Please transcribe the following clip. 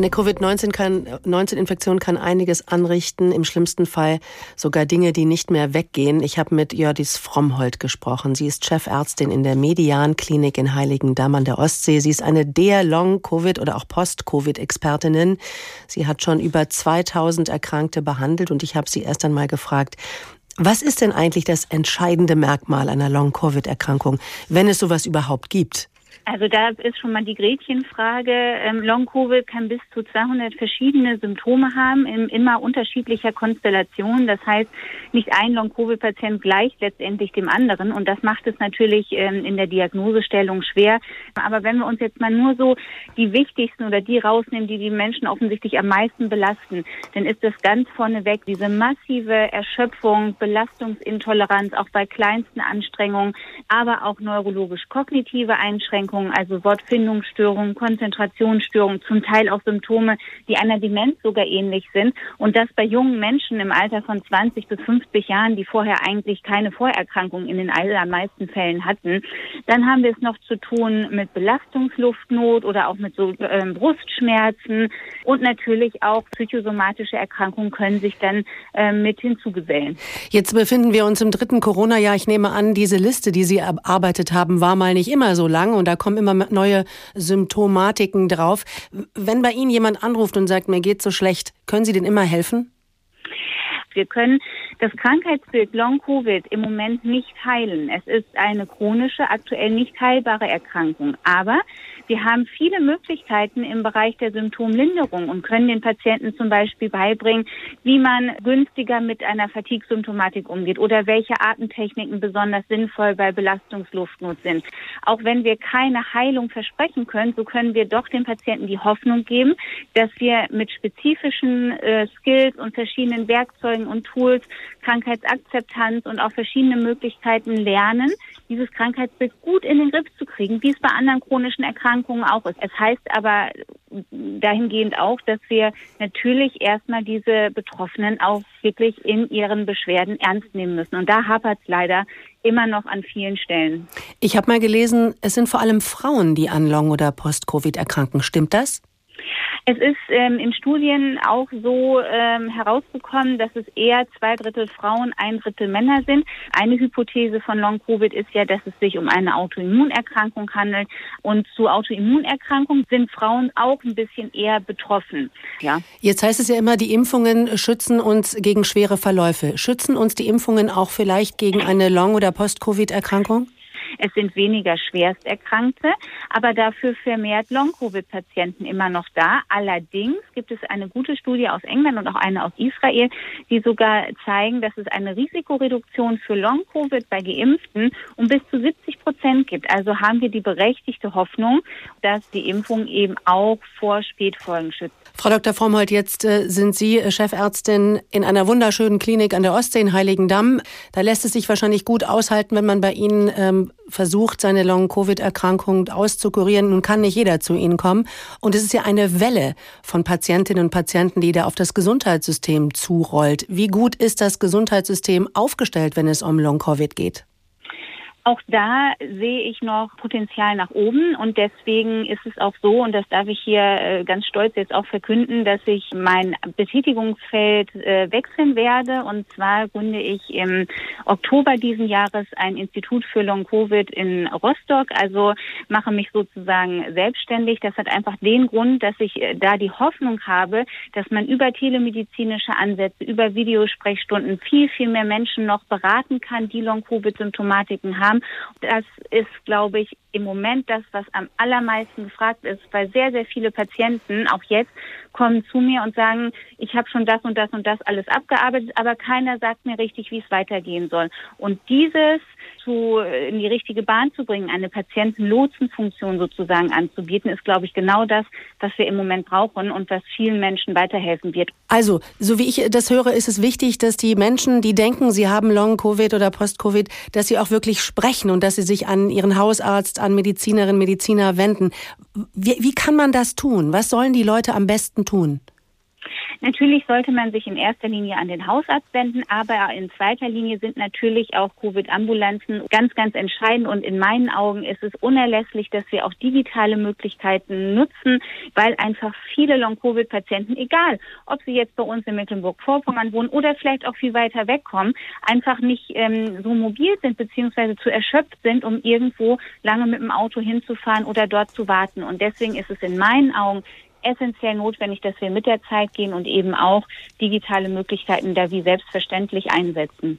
Eine Covid-19-Infektion kann, kann einiges anrichten, im schlimmsten Fall sogar Dinge, die nicht mehr weggehen. Ich habe mit Jördis Frommhold gesprochen. Sie ist Chefärztin in der Median-Klinik in Heiligendamm an der Ostsee. Sie ist eine der Long-Covid- oder auch Post-Covid-Expertinnen. Sie hat schon über 2000 Erkrankte behandelt und ich habe sie erst einmal gefragt, was ist denn eigentlich das entscheidende Merkmal einer Long-Covid-Erkrankung, wenn es sowas überhaupt gibt? Also da ist schon mal die Gretchenfrage. Ähm, Long-Covid kann bis zu 200 verschiedene Symptome haben, in immer unterschiedlicher Konstellation. Das heißt, nicht ein Long-Covid-Patient gleicht letztendlich dem anderen. Und das macht es natürlich ähm, in der Diagnosestellung schwer. Aber wenn wir uns jetzt mal nur so die wichtigsten oder die rausnehmen, die die Menschen offensichtlich am meisten belasten, dann ist das ganz vorneweg diese massive Erschöpfung, Belastungsintoleranz, auch bei kleinsten Anstrengungen, aber auch neurologisch-kognitive Einschränkungen Erkrankungen, also Wortfindungsstörungen, Konzentrationsstörungen, zum Teil auch Symptome, die einer Demenz sogar ähnlich sind. Und das bei jungen Menschen im Alter von 20 bis 50 Jahren, die vorher eigentlich keine Vorerkrankungen in den allermeisten Fällen hatten. Dann haben wir es noch zu tun mit Belastungsluftnot oder auch mit so äh, Brustschmerzen. Und natürlich auch psychosomatische Erkrankungen können sich dann äh, mit hinzugesellen. Jetzt befinden wir uns im dritten Corona-Jahr. Ich nehme an, diese Liste, die Sie erarbeitet haben, war mal nicht immer so lang und da kommen immer neue Symptomatiken drauf. Wenn bei Ihnen jemand anruft und sagt, mir geht so schlecht, können Sie denn immer helfen? Wir können das Krankheitsbild Long-Covid im Moment nicht heilen. Es ist eine chronische, aktuell nicht heilbare Erkrankung. Aber wir haben viele Möglichkeiten im Bereich der Symptomlinderung und können den Patienten zum Beispiel beibringen, wie man günstiger mit einer Fatigue-Symptomatik umgeht oder welche Atemtechniken besonders sinnvoll bei Belastungsluftnot sind. Auch wenn wir keine Heilung versprechen können, so können wir doch den Patienten die Hoffnung geben, dass wir mit spezifischen äh, Skills und verschiedenen Werkzeugen und Tools Krankheitsakzeptanz und auch verschiedene Möglichkeiten lernen, dieses Krankheitsbild gut in den Griff zu kriegen, wie es bei anderen chronischen Erkrankungen auch ist. Es heißt aber dahingehend auch, dass wir natürlich erstmal diese Betroffenen auch wirklich in ihren Beschwerden ernst nehmen müssen. Und da hapert es leider immer noch an vielen Stellen. Ich habe mal gelesen, es sind vor allem Frauen, die an Long- oder Post-Covid erkranken. Stimmt das? Es ist ähm, in Studien auch so ähm, herausgekommen, dass es eher zwei Drittel Frauen, ein Drittel Männer sind. Eine Hypothese von Long-Covid ist ja, dass es sich um eine Autoimmunerkrankung handelt. Und zu Autoimmunerkrankungen sind Frauen auch ein bisschen eher betroffen. Ja. Jetzt heißt es ja immer, die Impfungen schützen uns gegen schwere Verläufe. Schützen uns die Impfungen auch vielleicht gegen eine Long- oder Post-Covid-Erkrankung? Es sind weniger Schwersterkrankte, aber dafür vermehrt Long-Covid-Patienten immer noch da. Allerdings gibt es eine gute Studie aus England und auch eine aus Israel, die sogar zeigen, dass es eine Risikoreduktion für Long-Covid bei Geimpften um bis zu 70 Prozent gibt. Also haben wir die berechtigte Hoffnung, dass die Impfung eben auch vor Spätfolgen schützt. Frau Dr. Frommholt, jetzt äh, sind Sie Chefärztin in einer wunderschönen Klinik an der Ostsee in Heiligendamm. Da lässt es sich wahrscheinlich gut aushalten, wenn man bei Ihnen ähm, versucht, seine Long-Covid-Erkrankung auszukurieren. Nun kann nicht jeder zu Ihnen kommen. Und es ist ja eine Welle von Patientinnen und Patienten, die da auf das Gesundheitssystem zurollt. Wie gut ist das Gesundheitssystem aufgestellt, wenn es um Long-Covid geht? Auch da sehe ich noch Potenzial nach oben und deswegen ist es auch so, und das darf ich hier äh, ganz stolz jetzt auch verkünden, dass ich mein Betätigungsfeld äh, wechseln werde. Und zwar gründe ich im Oktober diesen Jahres ein Institut für Long-Covid in Rostock, also mache mich sozusagen selbstständig. Das hat einfach den Grund, dass ich äh, da die Hoffnung habe, dass man über telemedizinische Ansätze, über Videosprechstunden viel, viel mehr Menschen noch beraten kann, die Long-Covid-Symptomatiken haben haben. Das ist, glaube ich, im Moment das, was am allermeisten gefragt ist, weil sehr, sehr viele Patienten, auch jetzt, kommen zu mir und sagen, ich habe schon das und das und das alles abgearbeitet, aber keiner sagt mir richtig, wie es weitergehen soll. Und dieses zu, in die richtige Bahn zu bringen, eine Patientenlotsenfunktion sozusagen anzubieten, ist, glaube ich, genau das, was wir im Moment brauchen und was vielen Menschen weiterhelfen wird. Also, so wie ich das höre, ist es wichtig, dass die Menschen, die denken, sie haben Long-Covid oder Post-Covid, dass sie auch wirklich sprechen und dass sie sich an ihren Hausarzt, an Medizinerinnen, Mediziner wenden. Wie, wie kann man das tun? Was sollen die Leute am besten tun? Natürlich sollte man sich in erster Linie an den Hausarzt wenden, aber in zweiter Linie sind natürlich auch Covid-Ambulanzen ganz, ganz entscheidend. Und in meinen Augen ist es unerlässlich, dass wir auch digitale Möglichkeiten nutzen, weil einfach viele Long-Covid-Patienten, egal ob sie jetzt bei uns in Mecklenburg-Vorpommern wohnen oder vielleicht auch viel weiter wegkommen, einfach nicht ähm, so mobil sind beziehungsweise zu erschöpft sind, um irgendwo lange mit dem Auto hinzufahren oder dort zu warten. Und deswegen ist es in meinen Augen essentiell notwendig, dass wir mit der Zeit gehen und eben auch digitale Möglichkeiten da wie selbstverständlich einsetzen.